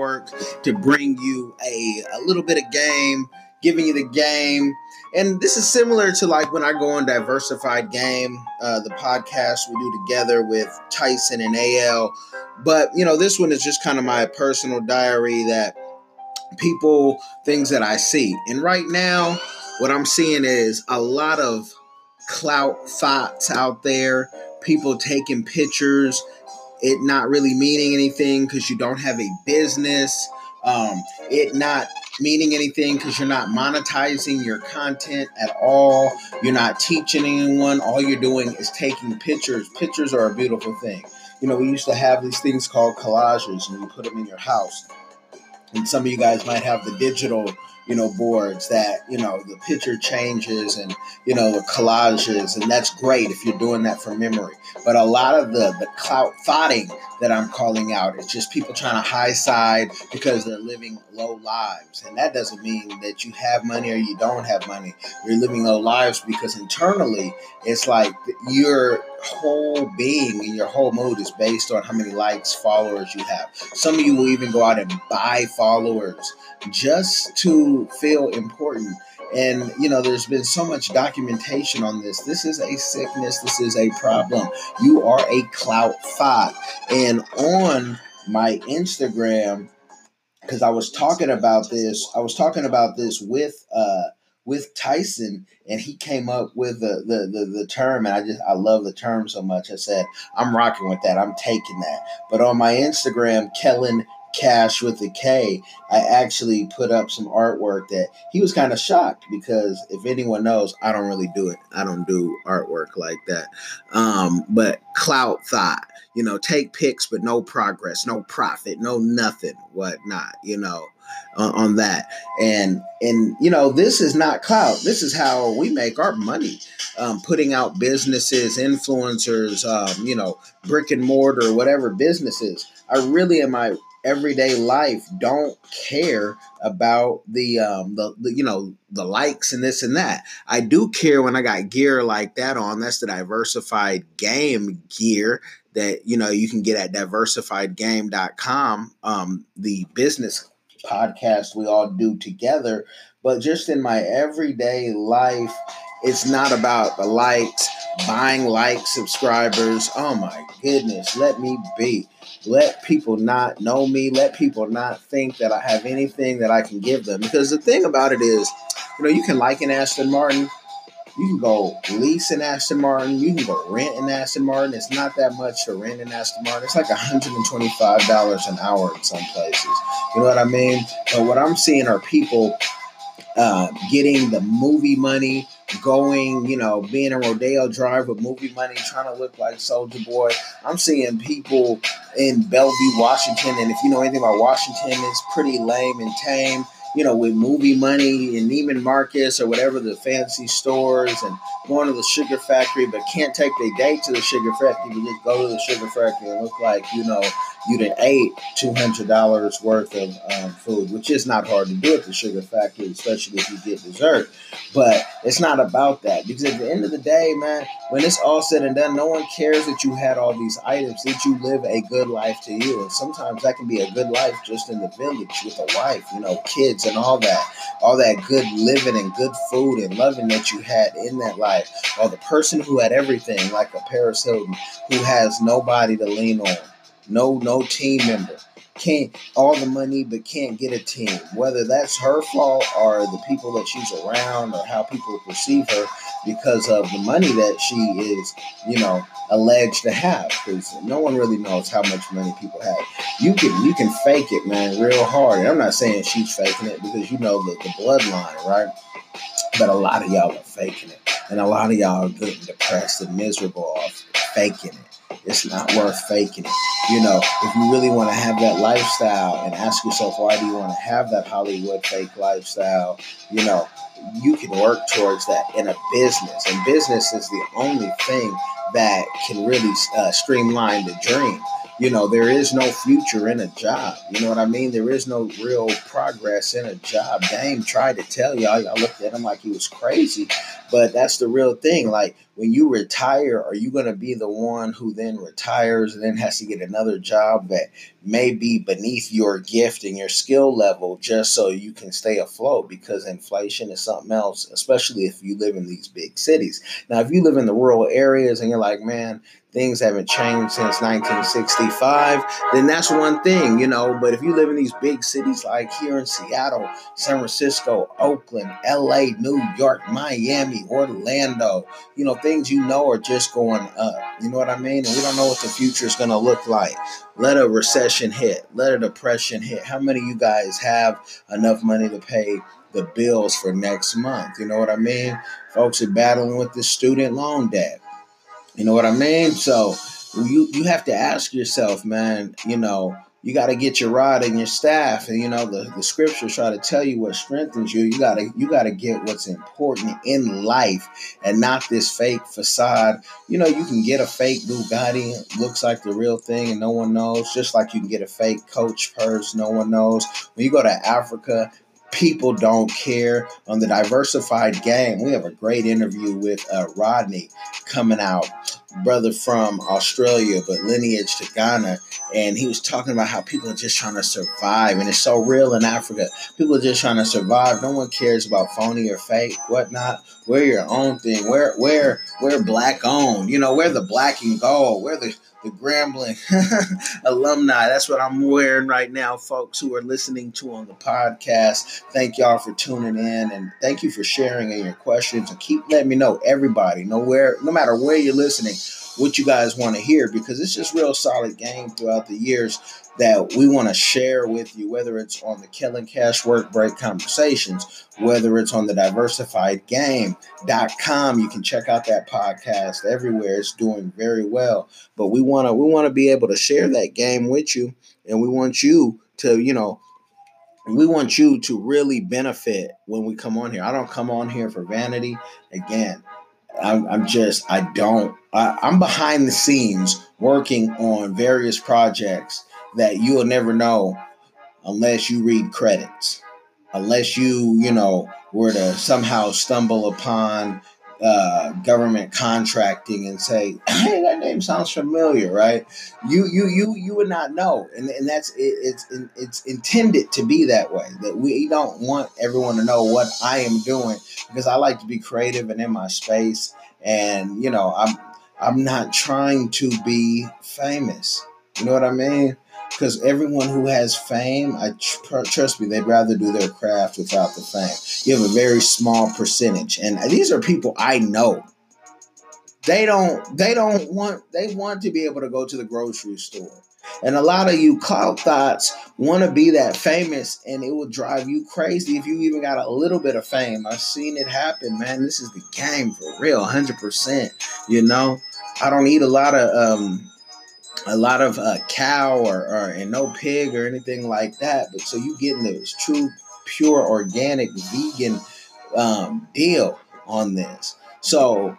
network to bring you a, a little bit of game, giving you the game. And this is similar to like when I go on Diversified Game, uh, the podcast we do together with Tyson and AL. But, you know, this one is just kind of my personal diary that people, things that I see. And right now, what I'm seeing is a lot of clout thoughts out there, people taking pictures, it not really meaning anything because you don't have a business, um, it not meaning anything because you're not monetizing your content at all. You're not teaching anyone. All you're doing is taking pictures. Pictures are a beautiful thing. You know, we used to have these things called collages, and you put them in your house. And some of you guys might have the digital you know, boards that, you know, the picture changes and, you know, the collages. And that's great if you're doing that from memory. But a lot of the, the clout thoughting that I'm calling out is just people trying to high side because they're living low lives. And that doesn't mean that you have money or you don't have money. You're living low lives because internally it's like your whole being and your whole mood is based on how many likes, followers you have. Some of you will even go out and buy followers just to feel important. And, you know, there's been so much documentation on this. This is a sickness. This is a problem. You are a clout thought. And on my Instagram, because I was talking about this, I was talking about this with, uh, with Tyson, and he came up with the, the the the term, and I just I love the term so much. I said I'm rocking with that. I'm taking that. But on my Instagram, Kellen Cash with a K, I actually put up some artwork that he was kind of shocked because if anyone knows, I don't really do it. I don't do artwork like that. Um, but clout thought, you know, take pics but no progress, no profit, no nothing, whatnot, you know. Uh, on that and and you know this is not clout this is how we make our money um, putting out businesses influencers um, you know brick and mortar whatever businesses i really am my everyday life don't care about the um the, the, you know the likes and this and that. I do care when i got gear like that on. That's the diversified game gear that you know you can get at diversifiedgame.com um the business podcast we all do together. But just in my everyday life it's not about the likes buying likes subscribers oh my goodness let me be let people not know me. Let people not think that I have anything that I can give them. Because the thing about it is, you know, you can like an Aston Martin. You can go lease an Aston Martin. You can go rent an Aston Martin. It's not that much to rent an Aston Martin. It's like $125 an hour in some places. You know what I mean? But what I'm seeing are people uh, getting the movie money, going, you know, being a Rodeo Drive with movie money, trying to look like Soulja Boy. I'm seeing people in Bellevue, Washington, and if you know anything about Washington, it's pretty lame and tame. You know, with movie money and Neiman Marcus or whatever the fancy stores, and going to the sugar factory, but can't take their date to the sugar factory, You just go to the sugar factory and look like you know you'd have ate two hundred dollars worth of um, food, which is not hard to do at the sugar factory, especially if you get dessert. But it's not about that because at the end of the day, man, when it's all said and done, no one cares that you had all these items. That you live a good life to you, and sometimes that can be a good life just in the village with a wife, you know, kids, and all that, all that good living and good food and loving that you had in that life. Or the person who had everything, like a Paris Hilton, who has nobody to lean on no no team member can't all the money but can't get a team. Whether that's her fault or the people that she's around or how people perceive her because of the money that she is you know alleged to have because no one really knows how much money people have. You can you can fake it man real hard. And i'm not saying she's faking it because you know the, the bloodline right? But a lot of y'all are faking it and a lot of y'all are getting depressed and miserable off faking it it's not worth faking it. You know, if you really want to have that lifestyle and ask yourself, why do you want to have that Hollywood fake lifestyle? You know, you can work towards that in a business. And business is the only thing that can really uh, streamline the dream. You know, there is no future in a job. You know what I mean? There is no real progress in a job. Dame tried to tell y'all. Y'all looked at him like he was crazy, but that's the real thing. Like when you retire, are you going to be the one who then retires and then has to get another job that may be beneath your gift and your skill level just so you can stay afloat? Because inflation is something else, especially if you live in these big cities. Now, if you live in the rural areas and you're like, man, things haven't changed since 1965, then that's one thing, you know. But if you live in these big cities like here in Seattle, San Francisco, Oakland, LA, New York, Miami, Orlando, you know, things you know are just going up. You know what I mean? And we don't know what the future is going to look like. Let a recession hit, let a depression hit. How many of you guys have enough money to pay the bills for next month? You know what I mean? Folks are battling with the student loan debt you know what I mean? So you you have to ask yourself, man, you know, you got to get your rod and your staff and you know the, the scriptures try to tell you what strengthens you. You got to you got to get what's important in life and not this fake facade. You know you can get a fake bugatti looks like the real thing and no one knows just like you can get a fake coach purse no one knows. When you go to africa people don't care on the diversified game. We have a great interview with uh, Rodney coming out, brother from Australia, but lineage to Ghana. And he was talking about how people are just trying to survive. And it's so real in Africa. People are just trying to survive. No one cares about phony or fake, whatnot. Wear your own thing. Wear, wear, wear black owned. You know, wear the black and gold. Wear the the Grambling alumni. That's what I'm wearing right now, folks who are listening to on the podcast. Thank y'all for tuning in and thank you for sharing and your questions and keep letting me know everybody, nowhere, no matter where you're listening, what you guys want to hear because it's just real solid game throughout the years that we want to share with you, whether it's on the Kellen Cash Work Break Conversations, whether it's on the Diversified diversifiedgame.com. You can check out that podcast everywhere. It's doing very well. But we want to we want to be able to share that game with you and we want you to, you know, we want you to really benefit when we come on here. I don't come on here for vanity. Again, I'm, I'm just, I don't, I, I'm behind the scenes working on various projects that you'll never know unless you read credits, unless you, you know, were to somehow stumble upon uh, government contracting and say, "Hey, that name sounds familiar," right? You you you you would not know, and and that's it, it's it's intended to be that way. That we don't want everyone to know what I am doing because I like to be creative and in my space, and you know I'm I'm not trying to be famous. You know what I mean? Because everyone who has fame, I tr- trust me, they'd rather do their craft without the fame. You have a very small percentage, and these are people I know. They don't. They don't want. They want to be able to go to the grocery store. And a lot of you clout thoughts want to be that famous, and it will drive you crazy if you even got a little bit of fame. I've seen it happen, man. This is the game for real, hundred percent. You know, I don't eat a lot of um, a lot of uh, cow or, or and no pig or anything like that. But so you getting this true, pure, organic, vegan um, deal on this. So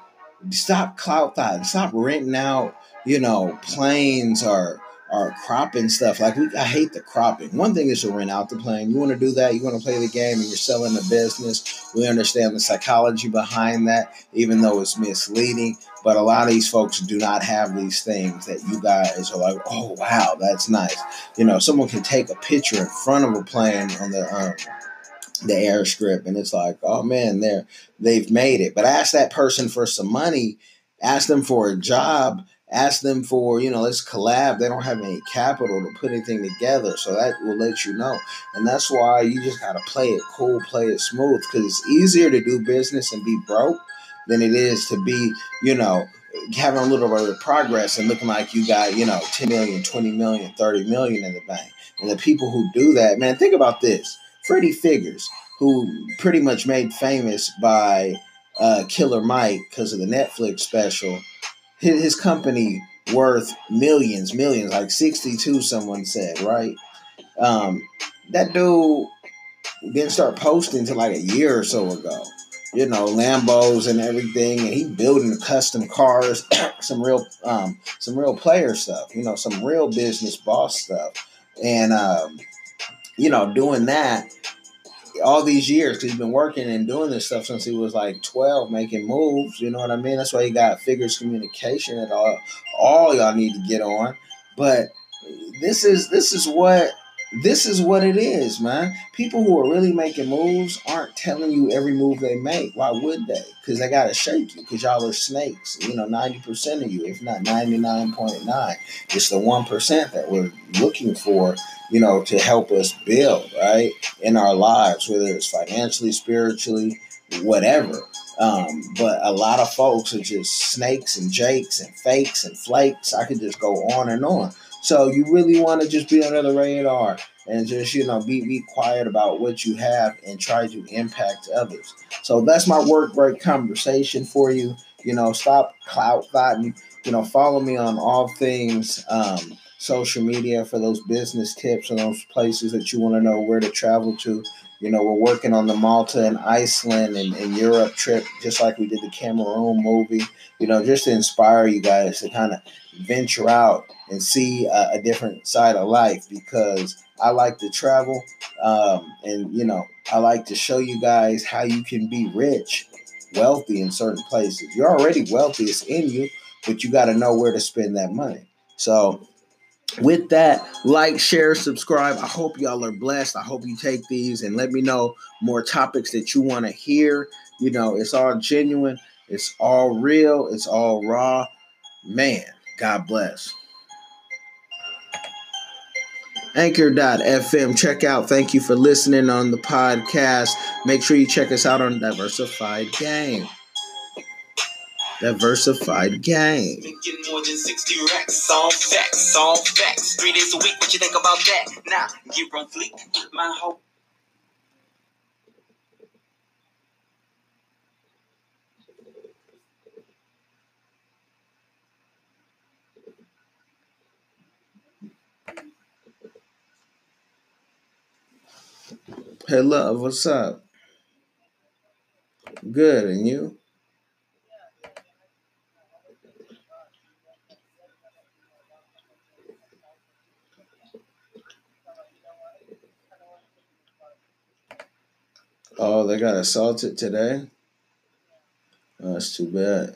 stop clout thought. Stop renting out, you know, planes or or cropping stuff. Like we, I hate the cropping. One thing is to rent out the plane. You want to do that. You want to play the game, and you're selling the business. We understand the psychology behind that, even though it's misleading. But a lot of these folks do not have these things that you guys are like, oh wow, that's nice. You know, someone can take a picture in front of a plane on the um, the airstrip, and it's like, oh man, they're they've made it. But ask that person for some money, ask them for a job, ask them for, you know, let's collab. They don't have any capital to put anything together. So that will let you know. And that's why you just got to play it cool, play it smooth, because it's easier to do business and be broke than it is to be, you know, having a little bit of progress and looking like you got, you know, 10 million, 20 million, 30 million in the bank. And the people who do that, man, think about this. Freddie Figgers, who pretty much made famous by uh, Killer Mike because of the Netflix special, his, company worth millions, millions, like 62, someone said, right? Um, that dude didn't start posting until like a year or so ago. you know, Lambos and everything, and he building custom cars, some real, um, some real player stuff, you know, some real business boss stuff, and um, you know, doing that all these years because he's been working and doing this stuff since he was like 12 making moves you know what i mean that's why he got Figgers communication and all all y'all need to get on but this is this is what this is what it is, man. People who are really making moves aren't telling you every move they make. Why would they? Because they gotta shake you. Because y'all are snakes. You know, ninety percent of you, if not ninety nine point nine, it's the one percent that we're looking for. You know, to help us build right in our lives, whether it's financially, spiritually, whatever. Um, but a lot of folks are just snakes and jakes and fakes and flakes. I could just go on and on. So you really want to just be under the radar and just you know be be quiet about what you have and try to impact others. So that's my work break conversation for you. You know, stop clout thoughting. You know, follow me on all things um, social media for those business tips and those places that you want to know where to travel to. You know, we're working on the Malta and Iceland and, and Europe trip, just like we did the Cameroon movie. You know, just to inspire you guys to kind of venture out and see a, a, different side of life because I like to travel um, and you know I like to show you guys how you can be rich, wealthy in certain places. You're already wealthy; it's in you, but you got to know where to spend that money. So with that, like, share, subscribe. I hope y'all are blessed. I hope you take these and let me know more topics that you want to hear. You know, it's all genuine, it's all real, it's all raw. Man, God bless. Anchor.fm. Check out. Thank you for listening on the podcast. Make sure you check us out on Diversified Game. Diversified Game. Getting more than 60 racks, all facts, all facts. Three days a week, what you think about that? Now, get on fleek. My hope. Hey, love, what's up? Good, and you? Oh, they got assaulted today? Oh, that's too bad.